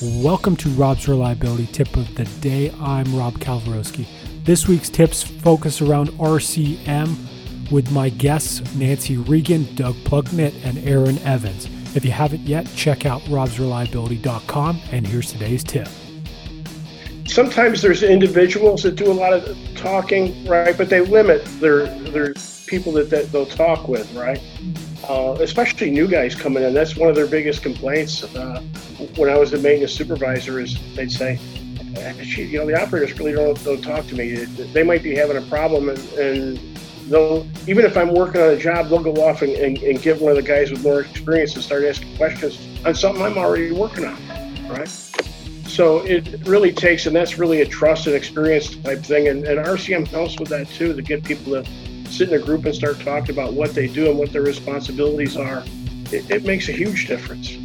Welcome to Rob's Reliability Tip of the Day. I'm Rob Kalwarowski. This week's tips focus around RCM with my guests Nancy Regan, Doug Plucknette, and Aaron Evans. If you haven't yet, check out robsreliability.com and here's today's tip. Sometimes there's individuals that do a lot of talking, right? But they limit their their people that, that they'll talk with, right? Uh, especially new guys coming in. That's one of their biggest complaints. Uh, when I was a maintenance supervisor, is they'd say, you know, the operators really don't, don't talk to me. They might be having a problem, and, and they'll even if I'm working on a job, they'll go off and, and, and get one of the guys with more experience and start asking questions on something I'm already working on, right? So it really takes, and that's really a trust and experience type thing. And, and RCM helps with that too, to get people to sit in a group and start talking about what they do and what their responsibilities are. It, it makes a huge difference.